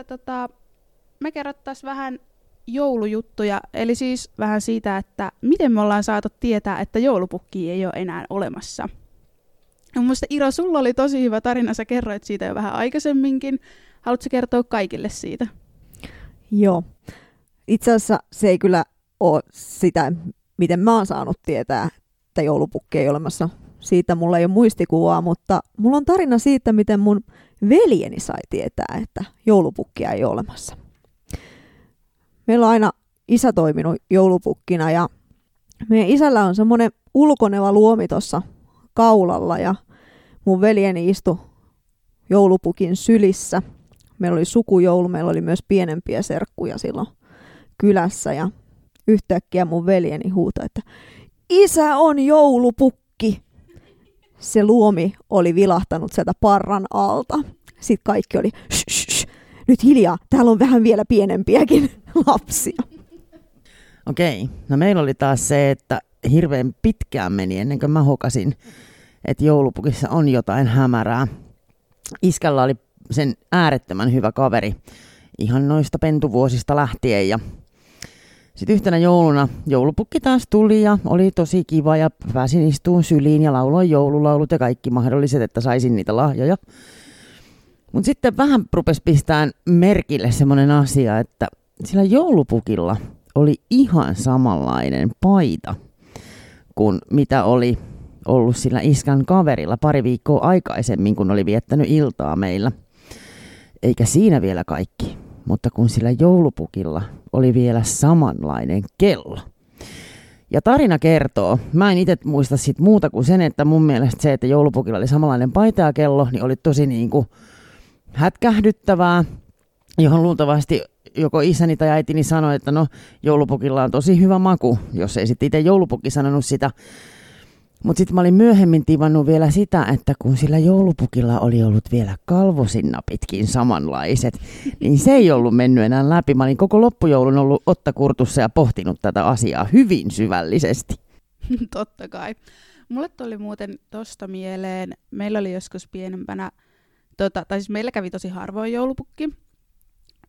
että tota, me kerrottaisiin vähän joulujuttuja, eli siis vähän siitä, että miten me ollaan saatu tietää, että joulupukki ei ole enää olemassa. Mun mielestä Iro, sulla oli tosi hyvä tarina, sä kerroit siitä jo vähän aikaisemminkin. Haluatko kertoa kaikille siitä? Joo. Itse asiassa se ei kyllä ole sitä, miten mä oon saanut tietää, että joulupukki ei ole olemassa. Siitä mulla ei ole muistikuvaa, mutta mulla on tarina siitä, miten mun veljeni sai tietää, että joulupukkia ei ole olemassa. Meillä on aina isä toiminut joulupukkina ja meidän isällä on semmoinen ulkoneva luomi tuossa kaulalla ja mun veljeni istui joulupukin sylissä. Meillä oli sukujoulu, meillä oli myös pienempiä serkkuja silloin kylässä ja yhtäkkiä mun veljeni huuta, että isä on joulupukki. Se luomi oli vilahtanut sieltä parran alta. Sitten kaikki oli, shh, shh, nyt hiljaa, täällä on vähän vielä pienempiäkin lapsia. Okei, no meillä oli taas se, että hirveän pitkään meni ennen kuin mä hokasin, että joulupukissa on jotain hämärää. Iskällä oli sen äärettömän hyvä kaveri ihan noista pentuvuosista lähtien ja sitten yhtenä jouluna joulupukki taas tuli ja oli tosi kiva ja pääsin istuun syliin ja lauloin joululaulut ja kaikki mahdolliset, että saisin niitä lahjoja. Mutta sitten vähän rupesi pistään merkille semmoinen asia, että sillä joulupukilla oli ihan samanlainen paita kuin mitä oli ollut sillä iskän kaverilla pari viikkoa aikaisemmin, kun oli viettänyt iltaa meillä. Eikä siinä vielä kaikki, mutta kun sillä joulupukilla oli vielä samanlainen kello. Ja tarina kertoo, mä en itse muista sit muuta kuin sen, että mun mielestä se, että joulupukilla oli samanlainen paita ja kello, niin oli tosi niin kuin hätkähdyttävää, johon luultavasti joko isäni tai äitini sanoi, että no joulupukilla on tosi hyvä maku, jos ei sitten itse joulupukki sanonut sitä. Mutta sitten mä olin myöhemmin tivannut vielä sitä, että kun sillä joulupukilla oli ollut vielä kalvosinnapitkin samanlaiset, niin se ei ollut mennyt enää läpi. Mä olin koko loppujoulun ollut ottakurtussa ja pohtinut tätä asiaa hyvin syvällisesti. Totta kai. Mulle tuli muuten tosta mieleen, meillä oli joskus pienempänä tota, tai siis meillä kävi tosi harvoin joulupukki,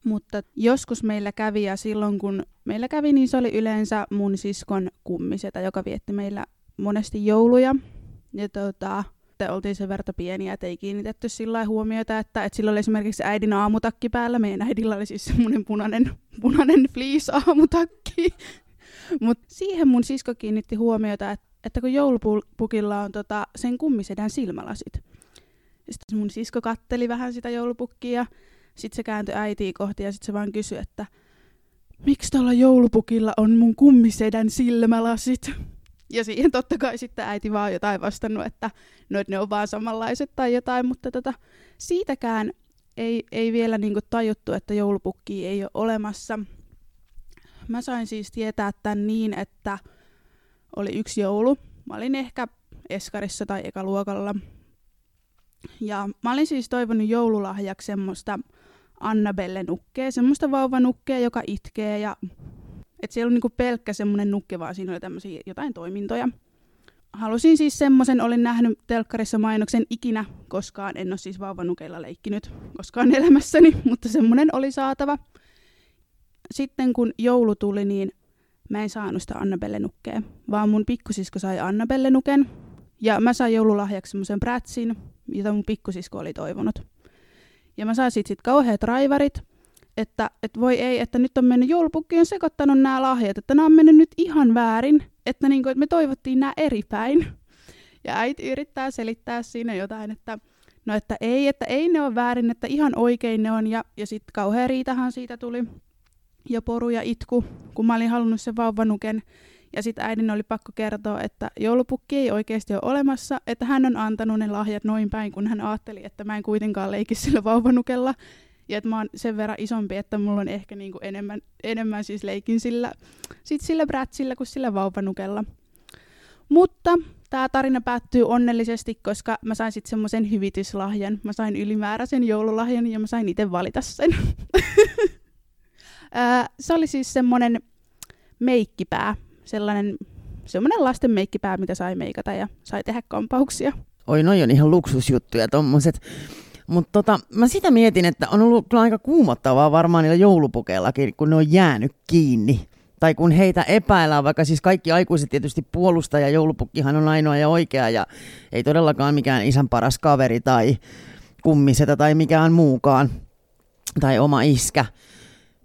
mutta joskus meillä kävi ja silloin kun meillä kävi, niin se oli yleensä mun siskon kummisetä, joka vietti meillä monesti jouluja. Ja tota, te oltiin sen verran pieniä, että ei kiinnitetty sillä huomiota, että, että sillä oli esimerkiksi äidin aamutakki päällä. Meidän äidillä oli siis semmoinen punainen, punainen fleece-aamutakki. Mutta siihen mun sisko kiinnitti huomiota, että, että kun joulupukilla on tota, sen kummisedän silmälasit, sitten mun sisko katteli vähän sitä joulupukkia. Sitten se kääntyi äitiä kohti ja sitten se vaan kysyi, että miksi tuolla joulupukilla on mun kummisedän silmälasit? Ja siihen totta kai sitten äiti vaan jotain vastannut, että no, että ne on vaan samanlaiset tai jotain, mutta tota, siitäkään ei, ei vielä niinku tajuttu, että joulupukki ei ole olemassa. Mä sain siis tietää tämän niin, että oli yksi joulu. Mä olin ehkä eskarissa tai ekaluokalla ja mä olin siis toivonut joululahjaksi semmoista Annabelle-nukkea, semmoista vauvanukkea, joka itkee ja että siellä on niinku pelkkä semmoinen nukke, vaan siinä oli tämmöisiä jotain toimintoja. Halusin siis semmoisen, olin nähnyt telkkarissa mainoksen ikinä, koskaan en ole siis vauvanukeilla leikkinyt koskaan elämässäni, mutta semmoinen oli saatava. Sitten kun joulu tuli, niin mä en saanut sitä Annabelle-nukkea, vaan mun pikkusisko sai Annabelle-nuken. Ja mä sain joululahjaksi semmoisen prätsin, jota mun pikkusisko oli toivonut. Ja mä sain sit, sit kauheat raivarit, että, että voi ei, että nyt on mennyt joulupukki on sekoittanut nämä lahjat, että nämä on mennyt nyt ihan väärin, että, niin kuin, että me toivottiin nämä eri päin. Ja äiti yrittää selittää siinä jotain, että no että ei, että ei ne ole väärin, että ihan oikein ne on. Ja, ja sitten kauhea riitahan siitä tuli ja poru ja itku, kun mä olin halunnut sen vauvanuken. Ja sitten äidin oli pakko kertoa, että joulupukki ei oikeasti ole olemassa, että hän on antanut ne lahjat noin päin, kun hän ajatteli, että mä en kuitenkaan leiki sillä vauvanukella. Ja että mä oon sen verran isompi, että mulla on ehkä niinku enemmän, enemmän siis leikin sillä, sit sillä brätsillä kuin sillä vauvanukella. Mutta tämä tarina päättyy onnellisesti, koska mä sain sitten semmoisen hyvityslahjan. Mä sain ylimääräisen joululahjan ja mä sain itse valita sen. se oli siis semmoinen meikkipää, sellainen semmoinen lasten meikkipää, mitä sai meikata ja sai tehdä kampauksia. Oi, noi on ihan luksusjuttuja tommoset. Mutta tota, mä sitä mietin, että on ollut kyllä aika kuumottavaa varmaan niillä joulupukeillakin, kun ne on jäänyt kiinni. Tai kun heitä epäillään, vaikka siis kaikki aikuiset tietysti puolustaa ja joulupukkihan on ainoa ja oikea ja ei todellakaan mikään isän paras kaveri tai kummisetä tai mikään muukaan tai oma iskä.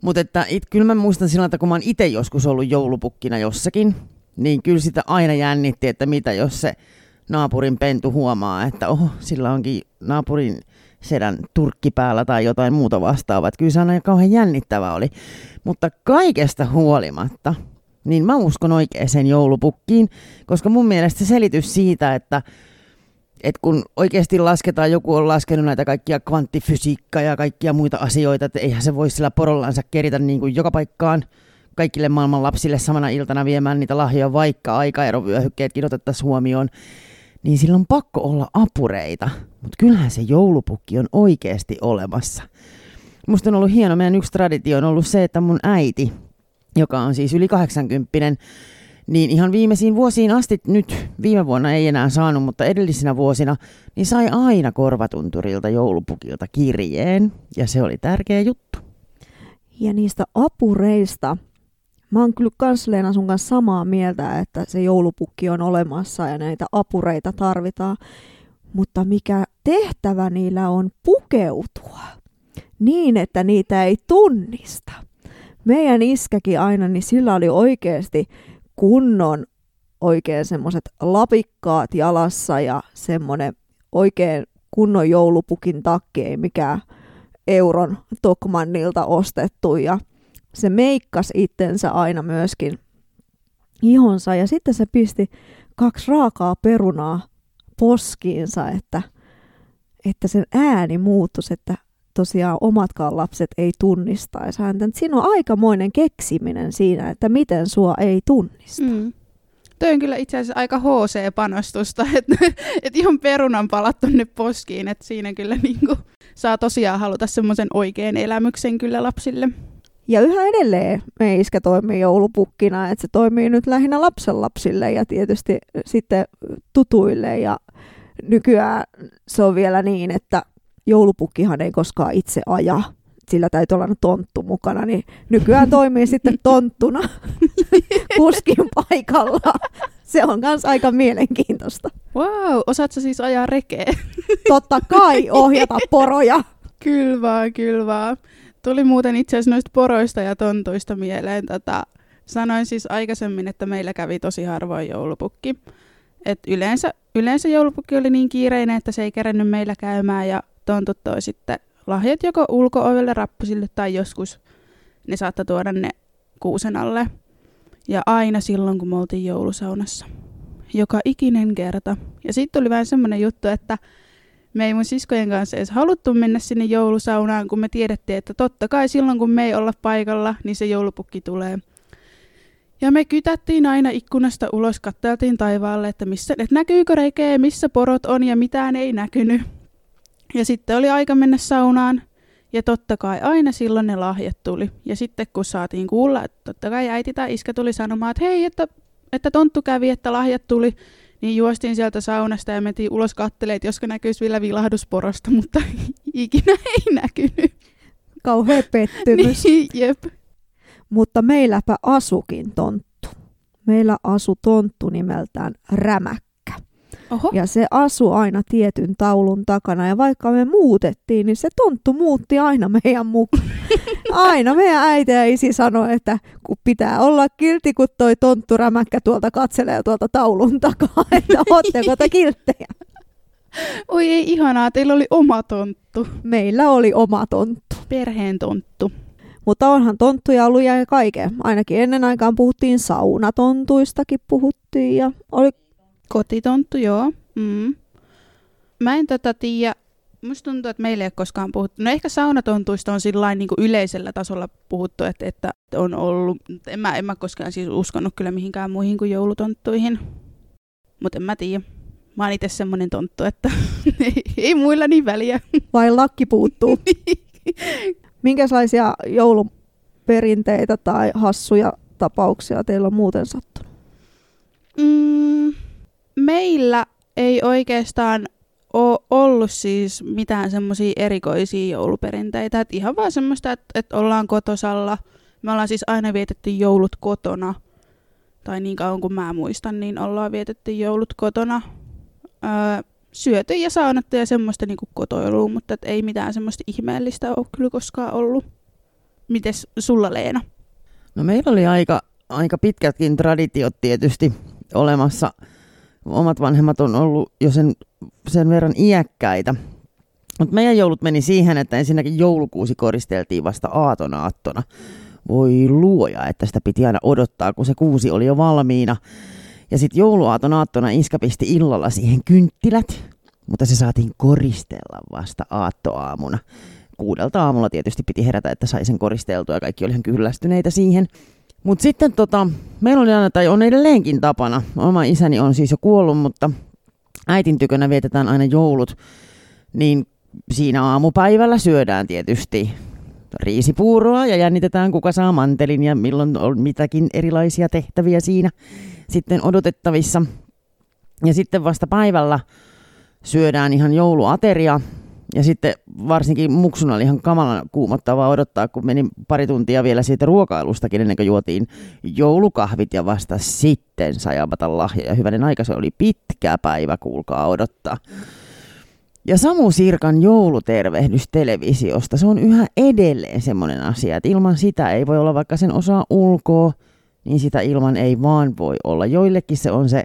Mutta että it, kyllä mä muistan sillä että kun mä oon itse joskus ollut joulupukkina jossakin, niin kyllä sitä aina jännitti, että mitä jos se naapurin pentu huomaa, että oho, sillä onkin naapurin sedän turkki päällä tai jotain muuta vastaavaa. Että kyllä se aina kauhean jännittävä oli. Mutta kaikesta huolimatta, niin mä uskon oikeaan joulupukkiin, koska mun mielestä se selitys siitä, että et kun oikeasti lasketaan, joku on laskenut näitä kaikkia kvanttifysiikkaa ja kaikkia muita asioita, että eihän se voi sillä porollansa keritä niin kuin joka paikkaan kaikille maailman lapsille samana iltana viemään niitä lahjoja, vaikka aikaerovyöhykkeetkin otettaisiin huomioon, niin sillä on pakko olla apureita. Mutta kyllähän se joulupukki on oikeasti olemassa. Musta on ollut hieno, meidän yksi traditio on ollut se, että mun äiti, joka on siis yli 80 niin ihan viimeisiin vuosiin asti, nyt viime vuonna ei enää saanut, mutta edellisinä vuosina, niin sai aina korvatunturilta joulupukilta kirjeen, ja se oli tärkeä juttu. Ja niistä apureista, mä oon kyllä kans Leena sun kanssa samaa mieltä, että se joulupukki on olemassa ja näitä apureita tarvitaan, mutta mikä tehtävä niillä on pukeutua niin, että niitä ei tunnista. Meidän iskäkin aina, niin sillä oli oikeasti kunnon oikein semmoiset lapikkaat jalassa ja semmoinen oikein kunnon joulupukin takki, ei mikään euron Tokmannilta ostettu ja se meikkas itsensä aina myöskin ihonsa ja sitten se pisti kaksi raakaa perunaa poskiinsa, että, että sen ääni muuttuisi, että tosiaan omatkaan lapset ei tunnistaisi häntä. Siinä on aikamoinen keksiminen siinä, että miten sua ei tunnista. Mm. Toi on kyllä itse asiassa aika HC-panostusta, että et ihan perunan palat tonne poskiin, että siinä kyllä niinku saa tosiaan haluta semmoisen oikean elämyksen kyllä lapsille. Ja yhä edelleen me iskä toimii joulupukkina, että se toimii nyt lähinnä lapsenlapsille ja tietysti sitten tutuille ja nykyään se on vielä niin, että joulupukkihan ei koskaan itse aja, sillä täytyy olla tonttu mukana, niin nykyään toimii sitten tonttuna kuskin paikalla. Se on myös aika mielenkiintoista. Wow, osaatko siis ajaa rekeä? Totta kai, ohjata poroja. Kylvää, kylvää. Tuli muuten itse asiassa noista poroista ja tontuista mieleen. Tota, sanoin siis aikaisemmin, että meillä kävi tosi harvoin joulupukki. Et yleensä, yleensä joulupukki oli niin kiireinen, että se ei kerennyt meillä käymään ja tontut toi sitten lahjat joko ulko-ovelle rappusille tai joskus ne saattaa tuoda ne kuusen alle. Ja aina silloin, kun me oltiin joulusaunassa. Joka ikinen kerta. Ja sitten tuli vähän semmoinen juttu, että me ei mun siskojen kanssa edes haluttu mennä sinne joulusaunaan, kun me tiedettiin, että totta kai silloin, kun me ei olla paikalla, niin se joulupukki tulee. Ja me kytättiin aina ikkunasta ulos, katteltiin taivaalle, että, missä, että näkyykö rekeä, missä porot on ja mitään ei näkynyt. Ja sitten oli aika mennä saunaan. Ja totta kai aina silloin ne lahjat tuli. Ja sitten kun saatiin kuulla, että totta kai äiti tai iskä tuli sanomaan, että hei, että, että tonttu kävi, että lahjat tuli, niin juostiin sieltä saunasta ja mentiin ulos kattelemaan, että josko näkyisi vielä vilahdusporosta, mutta ikinä ei näkynyt. Kauhea pettymys. niin, jep. Mutta meilläpä asukin tonttu. Meillä asu tonttu nimeltään Rämäkkä. Oho. Ja se asu aina tietyn taulun takana. Ja vaikka me muutettiin, niin se tonttu muutti aina meidän mukaan. Aina meidän äiti ja isi sanoi, että kun pitää olla kilti, kun toi tonttu rämäkkä tuolta katselee tuolta taulun takaa, että ootteko te kilttejä. Oi ei ihanaa, teillä oli oma tonttu. Meillä oli oma tonttu. Perheen tonttu. Mutta onhan tonttuja ollut ja kaiken. Ainakin ennen aikaan puhuttiin saunatontuistakin puhuttiin ja oli Kotitonttu, joo. Mm. Mä en tätä tiedä. Musta tuntuu, että meillä ei ole koskaan puhuttu. No ehkä saunatontuista on sillä niin yleisellä tasolla puhuttu, että, että on ollut. En mä, en mä koskaan siis uskonut kyllä mihinkään muihin kuin joulutonttuihin. Mutta en mä tiedä. Mä oon itse semmonen tonttu, että ei muilla niin väliä. Vai lakki puuttuu? Minkälaisia jouluperinteitä tai hassuja tapauksia teillä on muuten sattunut? Mm, meillä ei oikeastaan ole ollut siis mitään semmoisia erikoisia jouluperinteitä. Et ihan vaan semmoista, että et ollaan kotosalla. Me ollaan siis aina vietetty joulut kotona. Tai niin kauan kuin mä muistan, niin ollaan vietetty joulut kotona. Öö, syöty ja saunattu ja semmoista niinku kotoilua, mutta et ei mitään semmoista ihmeellistä ole kyllä koskaan ollut. Mites sulla Leena? No meillä oli aika, aika pitkätkin traditiot tietysti olemassa. Omat vanhemmat on ollut jo sen, sen verran iäkkäitä. Mutta meidän joulut meni siihen, että ensinnäkin joulukuusi koristeltiin vasta aatonaattona. Voi luoja, että sitä piti aina odottaa, kun se kuusi oli jo valmiina. Ja sitten jouluaaton aattona iskä pisti illalla siihen kynttilät, mutta se saatiin koristella vasta aattoaamuna. Kuudelta aamulla tietysti piti herätä, että sai sen koristeltua ja kaikki oli ihan kyllästyneitä siihen. Mutta sitten tota, meillä oli aina, tai on edelleenkin tapana, oma isäni on siis jo kuollut, mutta äitin tykönä vietetään aina joulut, niin siinä aamupäivällä syödään tietysti riisipuuroa ja jännitetään kuka saa mantelin ja milloin on mitäkin erilaisia tehtäviä siinä sitten odotettavissa. Ja sitten vasta päivällä syödään ihan jouluateria. Ja sitten varsinkin muksuna oli ihan kamalan kuumottavaa odottaa, kun meni pari tuntia vielä siitä ruokailustakin ennen kuin juotiin joulukahvit ja vasta sitten sai avata lahja. Ja hyvänen aika se oli pitkä päivä, kuulkaa odottaa. Ja Samu Sirkan joulutervehdys televisiosta, se on yhä edelleen semmoinen asia, että ilman sitä ei voi olla, vaikka sen osaa ulkoa, niin sitä ilman ei vaan voi olla. Joillekin se on se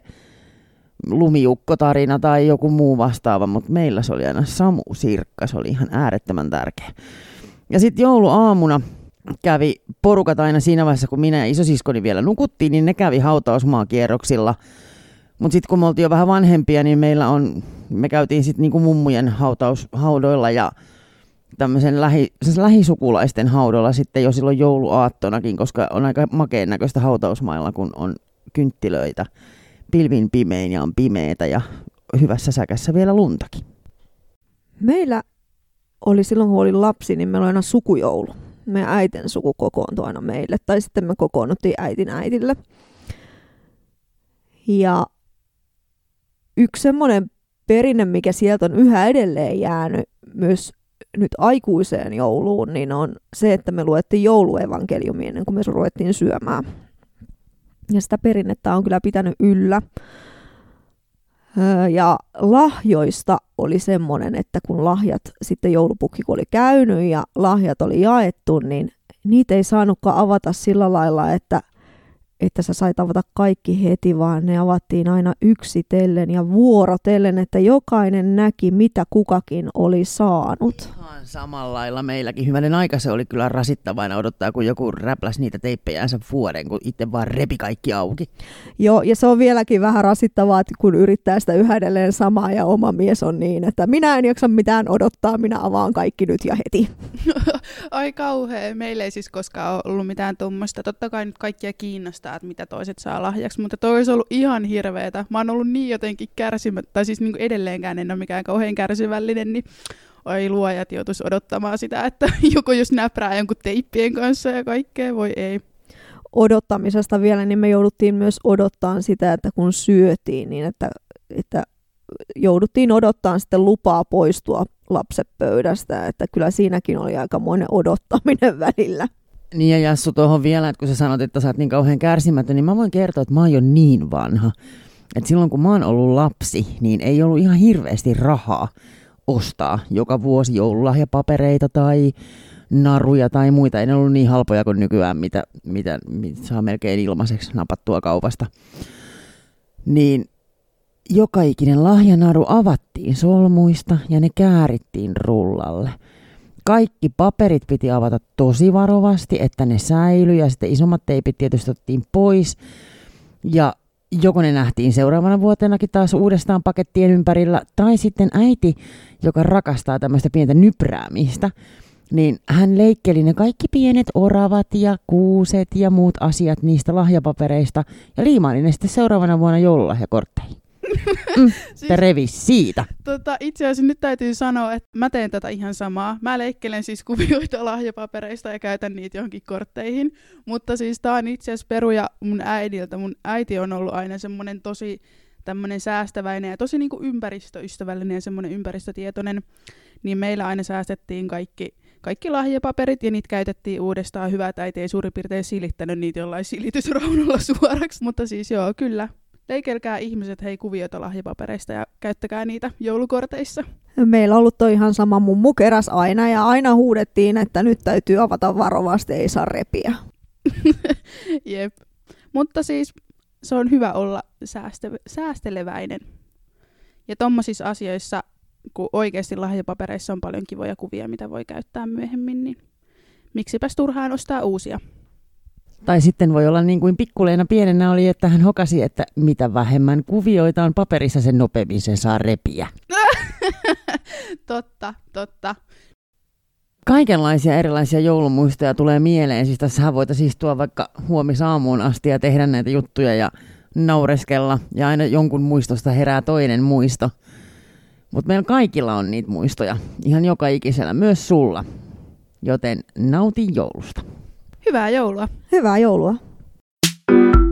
lumiukkotarina tai joku muu vastaava, mutta meillä se oli aina Samu Sirkka, se oli ihan äärettömän tärkeä. Ja sitten jouluaamuna kävi porukat aina siinä vaiheessa, kun minä ja isosiskoni vielä nukuttiin, niin ne kävi hautausmaakierroksilla. Mutta sitten kun me oltiin jo vähän vanhempia, niin meillä on, me käytiin sitten niinku mummujen hautaushaudoilla ja tämmöisen lähi, siis lähisukulaisten haudolla sitten jo silloin jouluaattonakin, koska on aika makeen näköistä hautausmailla, kun on kynttilöitä pilvin pimein ja on pimeetä ja hyvässä säkässä vielä luntakin. Meillä oli silloin, kun olin lapsi, niin meillä oli aina sukujoulu. Meidän äiten suku kokoontui aina meille, tai sitten me kokoonnuttiin äitin äitille. Ja yksi semmoinen perinne, mikä sieltä on yhä edelleen jäänyt myös nyt aikuiseen jouluun, niin on se, että me luettiin jouluevankeliumia ennen kuin me ruvettiin syömään. Ja sitä perinnettä on kyllä pitänyt yllä. Ja lahjoista oli semmoinen, että kun lahjat sitten joulupukki oli käynyt ja lahjat oli jaettu, niin niitä ei saanutkaan avata sillä lailla, että että sä sait avata kaikki heti, vaan ne avattiin aina yksitellen ja vuorotellen, että jokainen näki, mitä kukakin oli saanut. Ihan samalla lailla meilläkin. Hyvänen aika se oli kyllä rasittavaina odottaa, kun joku räpläsi niitä teippejänsä vuoden, kun itse vaan repi kaikki auki. Joo, ja se on vieläkin vähän rasittavaa, kun yrittää sitä yhä edelleen samaa ja oma mies on niin, että minä en jaksa mitään odottaa, minä avaan kaikki nyt ja heti. Ai kauhea, meillä ei siis koskaan ollut mitään tuommoista. Totta kai nyt kaikkia kiinnostaa että mitä toiset saa lahjaksi, mutta toi olisi ollut ihan hirveetä. Mä oon ollut niin jotenkin kärsimät, tai siis niin edelleenkään en ole mikään kauhean kärsivällinen, niin oi luojat joutuisi odottamaan sitä, että joku just näprää jonkun teippien kanssa ja kaikkea, voi ei. Odottamisesta vielä, niin me jouduttiin myös odottaa sitä, että kun syötiin, niin että, että jouduttiin odottaa sitten lupaa poistua lapsepöydästä, että kyllä siinäkin oli aikamoinen odottaminen välillä. Niin ja Jassu tuohon vielä, että kun sä sanot, että sä oot niin kauhean kärsimätön, niin mä voin kertoa, että mä oon jo niin vanha. Että silloin kun mä oon ollut lapsi, niin ei ollut ihan hirveästi rahaa ostaa joka vuosi joululahjapapereita tai naruja tai muita. Ei ne ollut niin halpoja kuin nykyään, mitä, mitä, mitä saa melkein ilmaiseksi napattua kaupasta. Niin joka ikinen lahjanaru avattiin solmuista ja ne käärittiin rullalle – kaikki paperit piti avata tosi varovasti, että ne säilyi ja sitten isommat teipit tietysti otettiin pois. Ja joko ne nähtiin seuraavana vuotenakin taas uudestaan pakettien ympärillä, tai sitten äiti, joka rakastaa tämmöistä pientä nypräämistä, niin hän leikkeli ne kaikki pienet oravat ja kuuset ja muut asiat niistä lahjapapereista ja liimaili ne sitten seuraavana vuonna joululahjakortteihin. Mm, siis, revi siitä. Tota, itse asiassa nyt täytyy sanoa, että mä teen tätä ihan samaa. Mä leikkelen siis kuvioita lahjapapereista ja käytän niitä johonkin kortteihin. Mutta siis tää on itse asiassa peruja mun äidiltä. Mun äiti on ollut aina semmonen tosi tämmöinen säästäväinen ja tosi niinku ympäristöystävällinen ja semmoinen ympäristötietoinen, niin meillä aina säästettiin kaikki, kaikki lahjapaperit ja niitä käytettiin uudestaan. Hyvä, että äiti ei suurin piirtein silittänyt niitä jollain silitysraunalla suoraksi, mutta siis joo, kyllä. Leikelkää ihmiset hei kuvioita lahjapapereista ja käyttäkää niitä joulukorteissa. Meillä on ollut toi ihan sama mummu keräs aina ja aina huudettiin, että nyt täytyy avata varovasti, ei saa repiä. Jep. Mutta siis se on hyvä olla sääste- säästeleväinen. Ja tommosissa asioissa, kun oikeasti lahjapapereissa on paljon kivoja kuvia, mitä voi käyttää myöhemmin, niin miksipäs turhaan ostaa uusia. Tai sitten voi olla niin kuin pikkuleena pienenä oli, että hän hokasi, että mitä vähemmän kuvioita on paperissa, sen nopeammin sen saa repiä. totta, totta. Kaikenlaisia erilaisia joulumuistoja tulee mieleen. Siis tässä voitaisiin istua vaikka huomisaamuun asti ja tehdä näitä juttuja ja naureskella. Ja aina jonkun muistosta herää toinen muisto. Mutta meillä kaikilla on niitä muistoja. Ihan joka ikisellä, myös sulla. Joten nautin joulusta. Hyvää joulua. Hyvää joulua. Thank you